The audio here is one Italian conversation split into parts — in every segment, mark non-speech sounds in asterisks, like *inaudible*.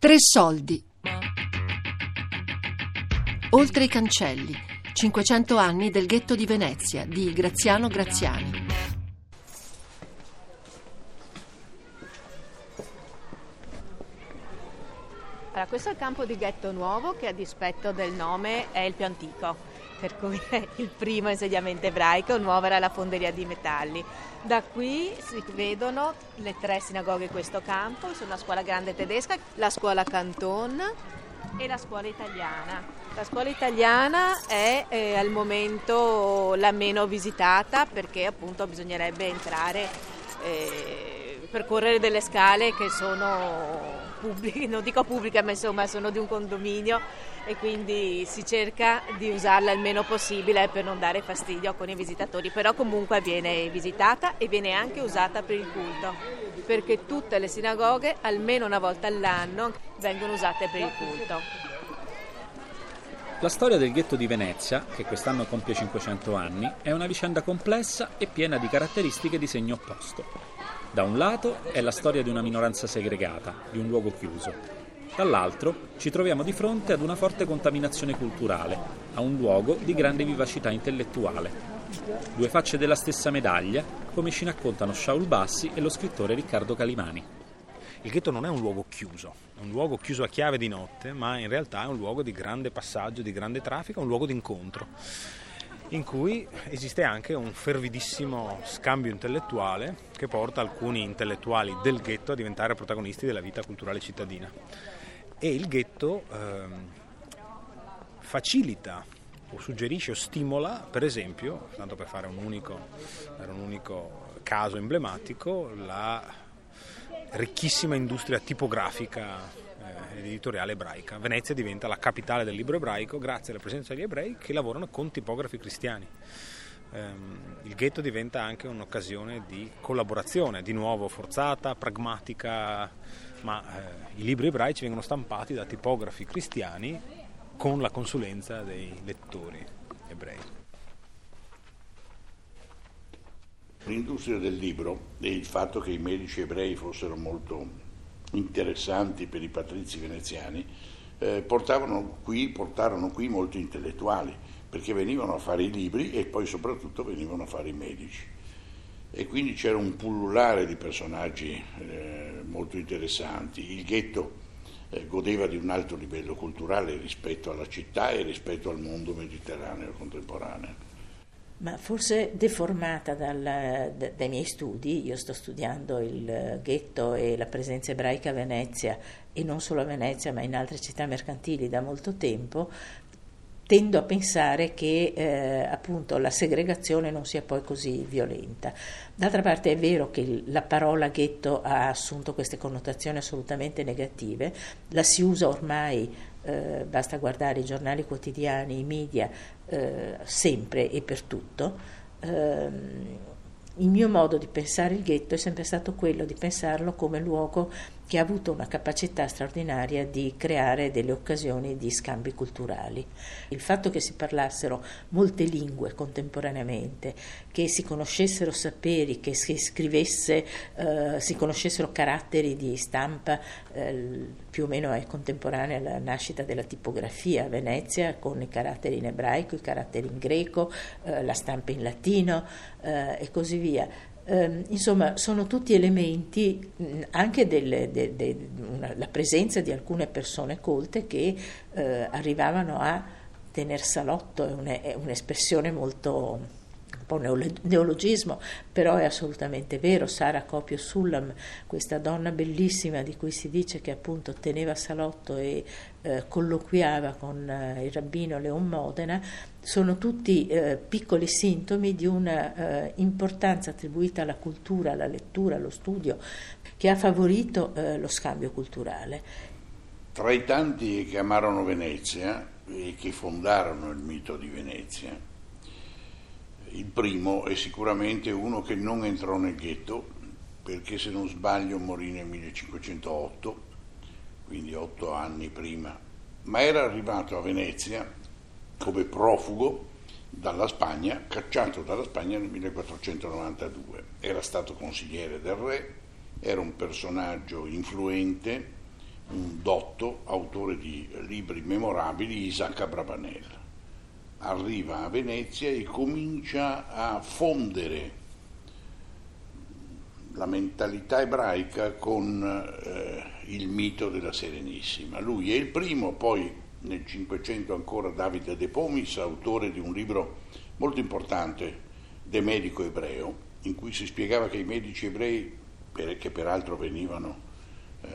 Tre soldi. Oltre i cancelli. 500 anni del ghetto di Venezia di Graziano Graziani. Allora, questo è il campo di ghetto nuovo che a dispetto del nome è il più antico, per cui è il primo insediamento ebraico, nuovo era la fonderia di metalli. Da qui si vedono le tre sinagoghe in questo campo, sono la scuola grande tedesca, la scuola Canton e la scuola italiana. La scuola italiana è eh, al momento la meno visitata perché appunto bisognerebbe entrare, eh, percorrere delle scale che sono pubbliche, *laughs* non dico pubbliche, ma insomma sono di un condominio e quindi si cerca di usarla il meno possibile per non dare fastidio con i visitatori, però comunque viene visitata e viene anche usata per il culto, perché tutte le sinagoghe almeno una volta all'anno vengono usate per il culto. La storia del ghetto di Venezia, che quest'anno compie 500 anni, è una vicenda complessa e piena di caratteristiche di segno opposto. Da un lato è la storia di una minoranza segregata, di un luogo chiuso. Dall'altro ci troviamo di fronte ad una forte contaminazione culturale, a un luogo di grande vivacità intellettuale. Due facce della stessa medaglia, come ci raccontano Shaul Bassi e lo scrittore Riccardo Calimani. Il ghetto non è un luogo chiuso, è un luogo chiuso a chiave di notte, ma in realtà è un luogo di grande passaggio, di grande traffico, un luogo di incontro, in cui esiste anche un fervidissimo scambio intellettuale che porta alcuni intellettuali del ghetto a diventare protagonisti della vita culturale cittadina. E il ghetto ehm, facilita o suggerisce o stimola, per esempio, tanto per fare un unico, un unico caso emblematico, la ricchissima industria tipografica eh, editoriale ebraica. Venezia diventa la capitale del libro ebraico grazie alla presenza degli ebrei che lavorano con tipografi cristiani. Ehm, il ghetto diventa anche un'occasione di collaborazione, di nuovo forzata, pragmatica, ma eh, i libri ebraici vengono stampati da tipografi cristiani con la consulenza dei lettori ebrei. L'industria del libro e il fatto che i medici ebrei fossero molto interessanti per i patrizi veneziani eh, qui, portarono qui molti intellettuali perché venivano a fare i libri e poi soprattutto venivano a fare i medici. E quindi c'era un pullulare di personaggi eh, molto interessanti. Il ghetto eh, godeva di un alto livello culturale rispetto alla città e rispetto al mondo mediterraneo contemporaneo ma forse deformata dal, da, dai miei studi, io sto studiando il ghetto e la presenza ebraica a Venezia e non solo a Venezia ma in altre città mercantili da molto tempo, tendo a pensare che eh, appunto la segregazione non sia poi così violenta. D'altra parte è vero che la parola ghetto ha assunto queste connotazioni assolutamente negative, la si usa ormai, eh, basta guardare i giornali quotidiani, i media, eh, sempre e per tutto. Ehm, il mio modo di pensare il ghetto è sempre stato quello di pensarlo come luogo che ha avuto una capacità straordinaria di creare delle occasioni di scambi culturali. Il fatto che si parlassero molte lingue contemporaneamente, che si conoscessero saperi, che si scrivesse, eh, si conoscessero caratteri di stampa, eh, più o meno è contemporanea alla nascita della tipografia a Venezia, con i caratteri in ebraico, i caratteri in greco, eh, la stampa in latino eh, e così via eh, insomma, sono tutti elementi mh, anche della de, de, presenza di alcune persone colte che eh, arrivavano a tener salotto, è, un, è un'espressione molto po' neologismo, però è assolutamente vero. Sara Copio Sullam, questa donna bellissima di cui si dice che appunto teneva salotto e eh, colloquiava con eh, il rabbino Leon Modena, sono tutti eh, piccoli sintomi di una eh, importanza attribuita alla cultura, alla lettura, allo studio, che ha favorito eh, lo scambio culturale. Tra i tanti che amarono Venezia e che fondarono il mito di Venezia, il primo è sicuramente uno che non entrò nel ghetto, perché se non sbaglio morì nel 1508, quindi otto anni prima, ma era arrivato a Venezia come profugo dalla Spagna, cacciato dalla Spagna nel 1492. Era stato consigliere del re, era un personaggio influente, un dotto, autore di libri memorabili, Isaac Abravanel. Arriva a Venezia e comincia a fondere la mentalità ebraica con eh, il mito della Serenissima. Lui è il primo, poi nel Cinquecento ancora Davide De Pomis, autore di un libro molto importante, De Medico Ebreo, in cui si spiegava che i medici ebrei, che peraltro venivano eh,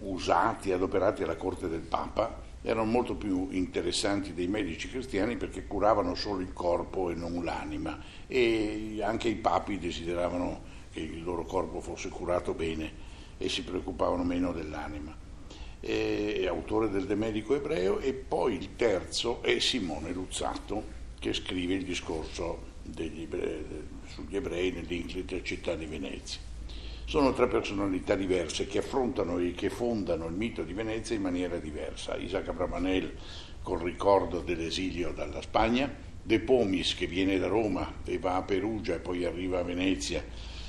usati, adoperati alla corte del Papa, erano molto più interessanti dei medici cristiani perché curavano solo il corpo e non l'anima e anche i papi desideravano che il loro corpo fosse curato bene e si preoccupavano meno dell'anima. È autore del De Medico Ebreo e poi il terzo è Simone Luzzato che scrive il discorso ebrei, sugli ebrei nell'Inclita città di Venezia. Sono tre personalità diverse che affrontano e che fondano il mito di Venezia in maniera diversa. Isaac Abravanel col ricordo dell'esilio dalla Spagna, De Pomis che viene da Roma e va a Perugia e poi arriva a Venezia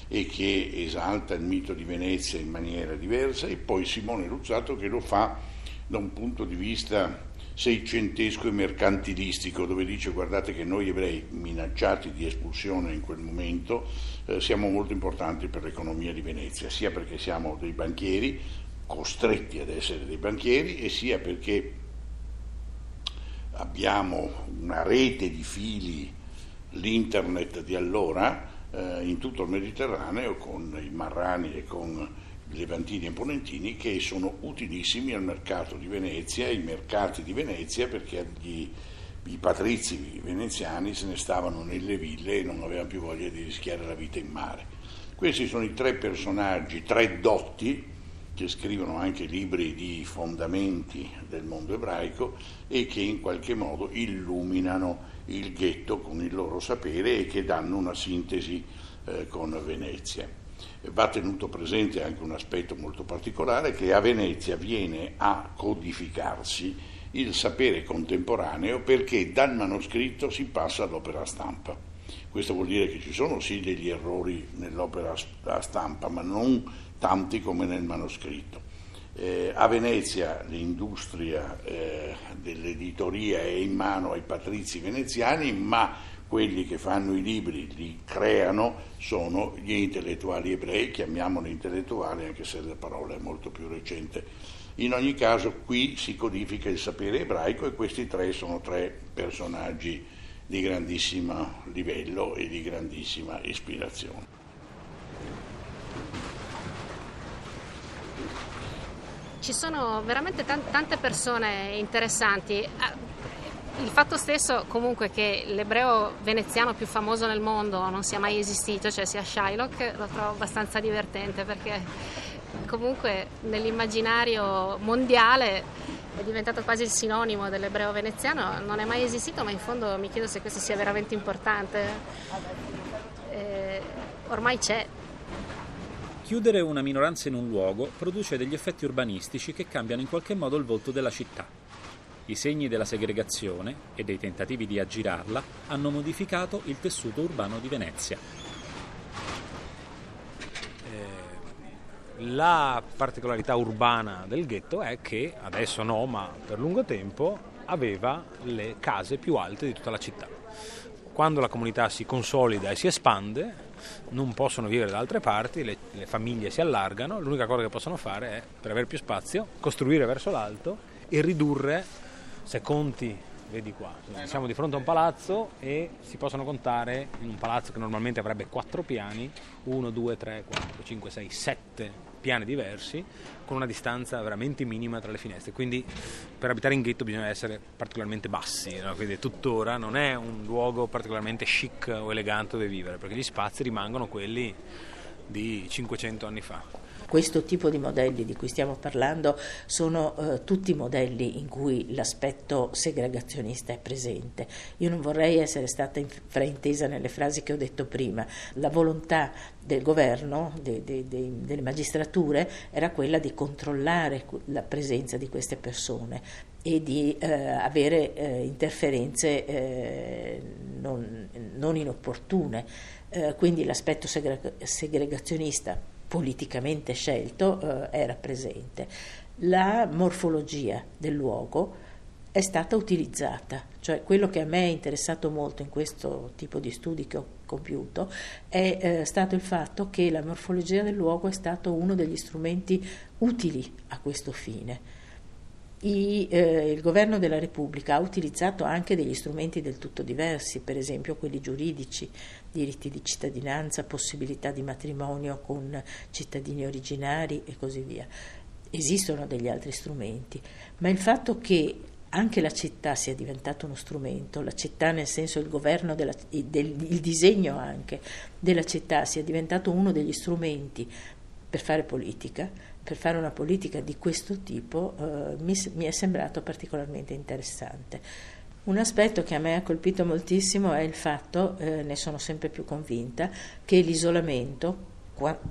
e che esalta il mito di Venezia in maniera diversa e poi Simone Luzzato che lo fa da un punto di vista seicentesco e mercantilistico dove dice guardate che noi ebrei minacciati di espulsione in quel momento eh, siamo molto importanti per l'economia di Venezia, sia perché siamo dei banchieri costretti ad essere dei banchieri e sia perché abbiamo una rete di fili, l'internet di allora, eh, in tutto il Mediterraneo con i marrani e con i levantini e ponentini che sono utilissimi al mercato di Venezia, ai mercati di Venezia perché gli, i patrizi veneziani se ne stavano nelle ville e non avevano più voglia di rischiare la vita in mare. Questi sono i tre personaggi, tre dotti che scrivono anche libri di fondamenti del mondo ebraico e che in qualche modo illuminano il ghetto con il loro sapere e che danno una sintesi eh, con Venezia. Va tenuto presente anche un aspetto molto particolare che a Venezia viene a codificarsi il sapere contemporaneo perché dal manoscritto si passa all'opera stampa. Questo vuol dire che ci sono sì degli errori nell'opera stampa, ma non tanti come nel manoscritto. Eh, a Venezia l'industria eh, dell'editoria è in mano ai patrizi veneziani, ma quelli che fanno i libri, li creano, sono gli intellettuali ebrei, chiamiamoli intellettuali anche se la parola è molto più recente. In ogni caso qui si codifica il sapere ebraico e questi tre sono tre personaggi di grandissimo livello e di grandissima ispirazione. Ci sono veramente tante persone interessanti. Ah, il fatto stesso comunque che l'ebreo veneziano più famoso nel mondo non sia mai esistito, cioè sia Shylock, lo trovo abbastanza divertente perché comunque nell'immaginario mondiale è diventato quasi il sinonimo dell'ebreo veneziano, non è mai esistito, ma in fondo mi chiedo se questo sia veramente importante. Eh, ormai c'è, Chiudere una minoranza in un luogo produce degli effetti urbanistici che cambiano in qualche modo il volto della città. I segni della segregazione e dei tentativi di aggirarla hanno modificato il tessuto urbano di Venezia. Eh, la particolarità urbana del ghetto è che, adesso no, ma per lungo tempo, aveva le case più alte di tutta la città. Quando la comunità si consolida e si espande, non possono vivere da altre parti, le, le famiglie si allargano, l'unica cosa che possono fare è, per avere più spazio, costruire verso l'alto e ridurre, se conti vedi qua, siamo di fronte a un palazzo e si possono contare in un palazzo che normalmente avrebbe quattro piani, 1, 2, 3, 4, 5, 6, 7 piani diversi con una distanza veramente minima tra le finestre. Quindi per abitare in ghetto bisogna essere particolarmente bassi, no? quindi tuttora non è un luogo particolarmente chic o elegante dove vivere, perché gli spazi rimangono quelli di 500 anni fa. Questo tipo di modelli di cui stiamo parlando sono eh, tutti modelli in cui l'aspetto segregazionista è presente. Io non vorrei essere stata fraintesa nelle frasi che ho detto prima. La volontà del governo, de, de, de, delle magistrature, era quella di controllare la presenza di queste persone e di eh, avere eh, interferenze eh, non, non, inopportune. Eh, quindi l'aspetto segregazionista politicamente scelto eh, era presente. La morfologia del luogo è stata utilizzata, cioè quello che a me è interessato molto in questo tipo di studi che ho compiuto è eh, stato il fatto che la morfologia del luogo è stato uno degli strumenti utili a questo fine. I, eh, il governo della Repubblica ha utilizzato anche degli strumenti del tutto diversi, per esempio quelli giuridici, diritti di cittadinanza, possibilità di matrimonio con cittadini originari e così via. Esistono degli altri strumenti, ma il fatto che anche la città sia diventata uno strumento, la città nel senso il governo, della, del, il disegno anche della città sia diventato uno degli strumenti per fare politica, per fare una politica di questo tipo, eh, mi, mi, è sembrato particolarmente interessante. Un aspetto che a me ha colpito moltissimo è il fatto, eh, ne sono sempre più convinta, che l'isolamento,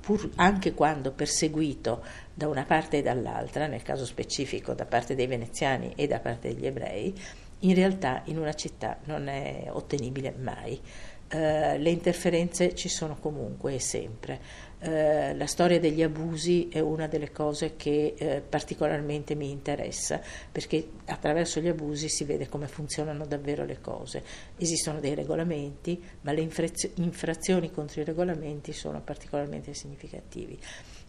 pur anche quando perseguito da una parte e dall'altra, nel caso specifico da parte dei veneziani e da parte degli ebrei, in realtà in una città non è ottenibile mai. Uh, le interferenze ci sono comunque e sempre. Uh, la storia degli abusi è una delle cose che uh, particolarmente mi interessa perché attraverso gli abusi si vede come funzionano davvero le cose. Esistono dei regolamenti, ma le infrazio- infrazioni contro i regolamenti sono particolarmente significativi.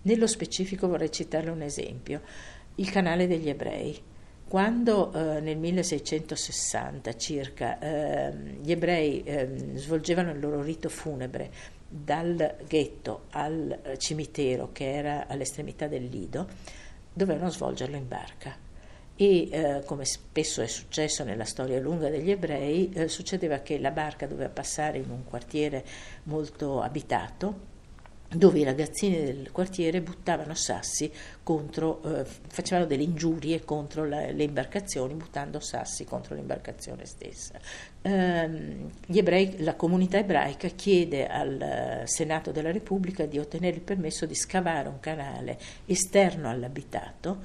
Nello specifico vorrei citarle un esempio, il canale degli ebrei. Quando eh, nel 1660 circa eh, gli ebrei eh, svolgevano il loro rito funebre dal ghetto al eh, cimitero che era all'estremità del Lido, dovevano svolgerlo in barca. E eh, come spesso è successo nella storia lunga degli ebrei, eh, succedeva che la barca doveva passare in un quartiere molto abitato dove i ragazzini del quartiere buttavano sassi contro, eh, facevano delle ingiurie contro la, le imbarcazioni, buttando sassi contro l'imbarcazione stessa. Eh, ebrei, la comunità ebraica chiede al Senato della Repubblica di ottenere il permesso di scavare un canale esterno all'abitato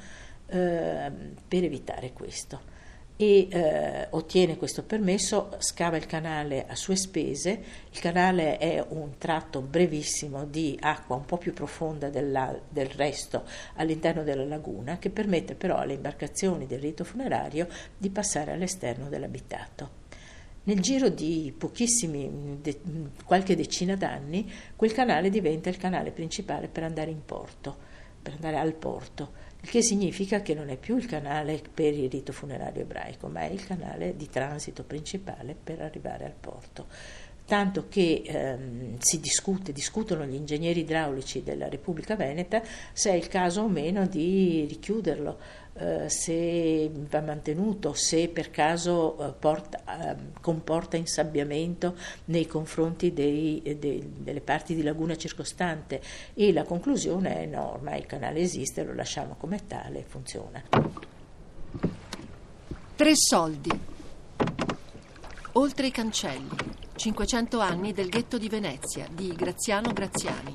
eh, per evitare questo e eh, ottiene questo permesso, scava il canale a sue spese, il canale è un tratto brevissimo di acqua un po' più profonda della, del resto all'interno della laguna che permette però alle imbarcazioni del rito funerario di passare all'esterno dell'abitato. Nel giro di pochissimi, de, qualche decina d'anni, quel canale diventa il canale principale per andare in porto, per andare al porto il che significa che non è più il canale per il rito funerario ebraico, ma è il canale di transito principale per arrivare al porto. Tanto che ehm, si discute, discutono gli ingegneri idraulici della Repubblica Veneta se è il caso o meno di richiuderlo eh, se va mantenuto, se per caso eh, porta, eh, comporta insabbiamento nei confronti dei, dei, delle parti di laguna circostante e la conclusione è no, ormai il canale esiste, lo lasciamo come tale e funziona. Tre soldi. Oltre i cancelli. 500 anni del ghetto di Venezia di Graziano Graziani.